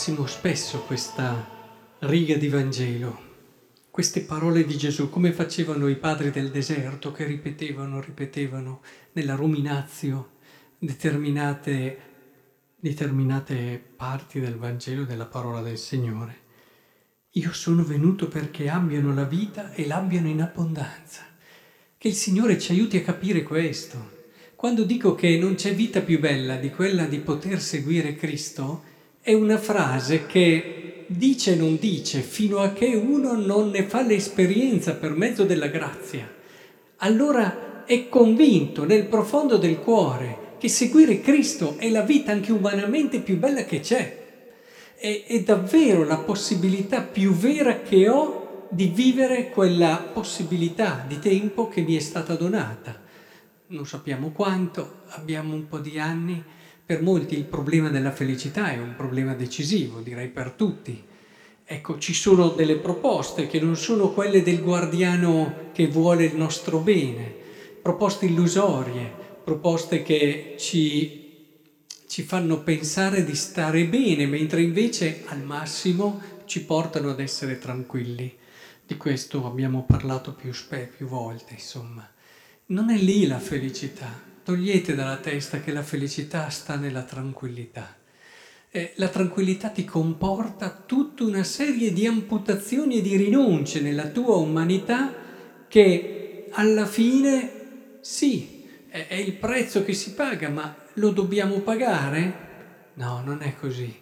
leggessimo spesso questa riga di Vangelo, queste parole di Gesù, come facevano i padri del deserto che ripetevano, ripetevano nella ruminazio determinate, determinate parti del Vangelo della parola del Signore. Io sono venuto perché abbiano la vita e l'abbiano in abbondanza. Che il Signore ci aiuti a capire questo. Quando dico che non c'è vita più bella di quella di poter seguire Cristo, è una frase che dice non dice fino a che uno non ne fa l'esperienza per mezzo della grazia. Allora è convinto nel profondo del cuore che seguire Cristo è la vita anche umanamente più bella che c'è. È, è davvero la possibilità più vera che ho di vivere quella possibilità di tempo che mi è stata donata non sappiamo quanto, abbiamo un po' di anni, per molti il problema della felicità è un problema decisivo, direi per tutti. Ecco, ci sono delle proposte che non sono quelle del guardiano che vuole il nostro bene, proposte illusorie, proposte che ci, ci fanno pensare di stare bene, mentre invece al massimo ci portano ad essere tranquilli. Di questo abbiamo parlato più, spe, più volte, insomma. Non è lì la felicità. Togliete dalla testa che la felicità sta nella tranquillità. Eh, la tranquillità ti comporta tutta una serie di amputazioni e di rinunce nella tua umanità che alla fine sì, è, è il prezzo che si paga, ma lo dobbiamo pagare? No, non è così.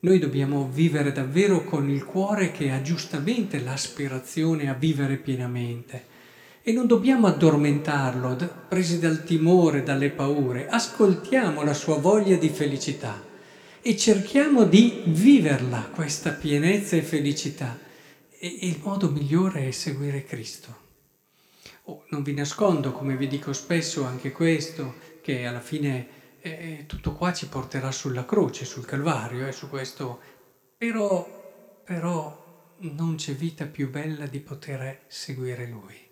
Noi dobbiamo vivere davvero con il cuore che ha giustamente l'aspirazione a vivere pienamente e non dobbiamo addormentarlo, presi dal timore, dalle paure. Ascoltiamo la sua voglia di felicità e cerchiamo di viverla, questa pienezza e felicità. E il modo migliore è seguire Cristo. Oh, non vi nascondo, come vi dico spesso, anche questo, che alla fine eh, tutto qua ci porterà sulla croce, sul Calvario, eh, su questo. Però, però non c'è vita più bella di poter seguire Lui.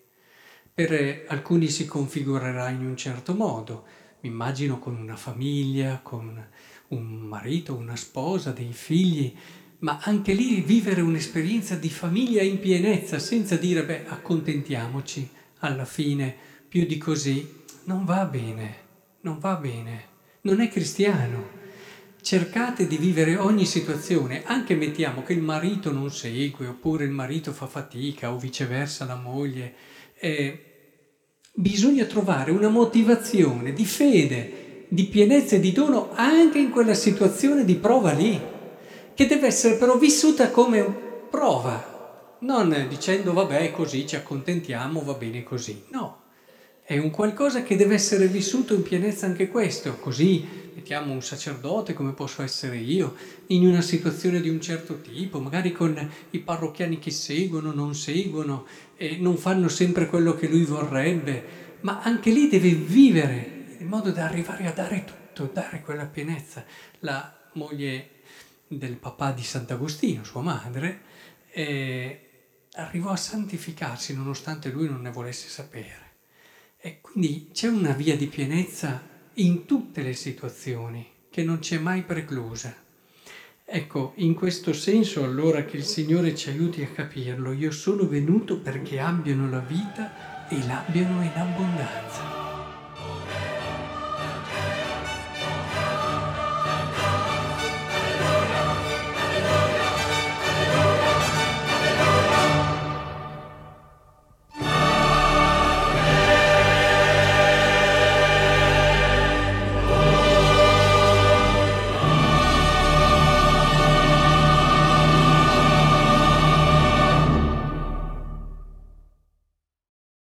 Per alcuni si configurerà in un certo modo, mi immagino con una famiglia, con un marito, una sposa, dei figli, ma anche lì vivere un'esperienza di famiglia in pienezza senza dire beh accontentiamoci alla fine più di così non va bene, non va bene, non è cristiano. Cercate di vivere ogni situazione, anche mettiamo che il marito non segue oppure il marito fa fatica o viceversa la moglie. Eh, bisogna trovare una motivazione di fede, di pienezza e di dono anche in quella situazione di prova lì, che deve essere però vissuta come prova, non dicendo vabbè così ci accontentiamo, va bene così. No, è un qualcosa che deve essere vissuto in pienezza anche questo, così mettiamo un sacerdote come posso essere io, in una situazione di un certo tipo, magari con i parrocchiani che seguono, non seguono, e non fanno sempre quello che lui vorrebbe, ma anche lì deve vivere in modo da arrivare a dare tutto, dare quella pienezza. La moglie del papà di Sant'Agostino, sua madre, eh, arrivò a santificarsi nonostante lui non ne volesse sapere. E quindi c'è una via di pienezza in tutte le situazioni che non c'è mai preclusa. Ecco, in questo senso allora che il Signore ci aiuti a capirlo, io sono venuto perché abbiano la vita e l'abbiano in abbondanza.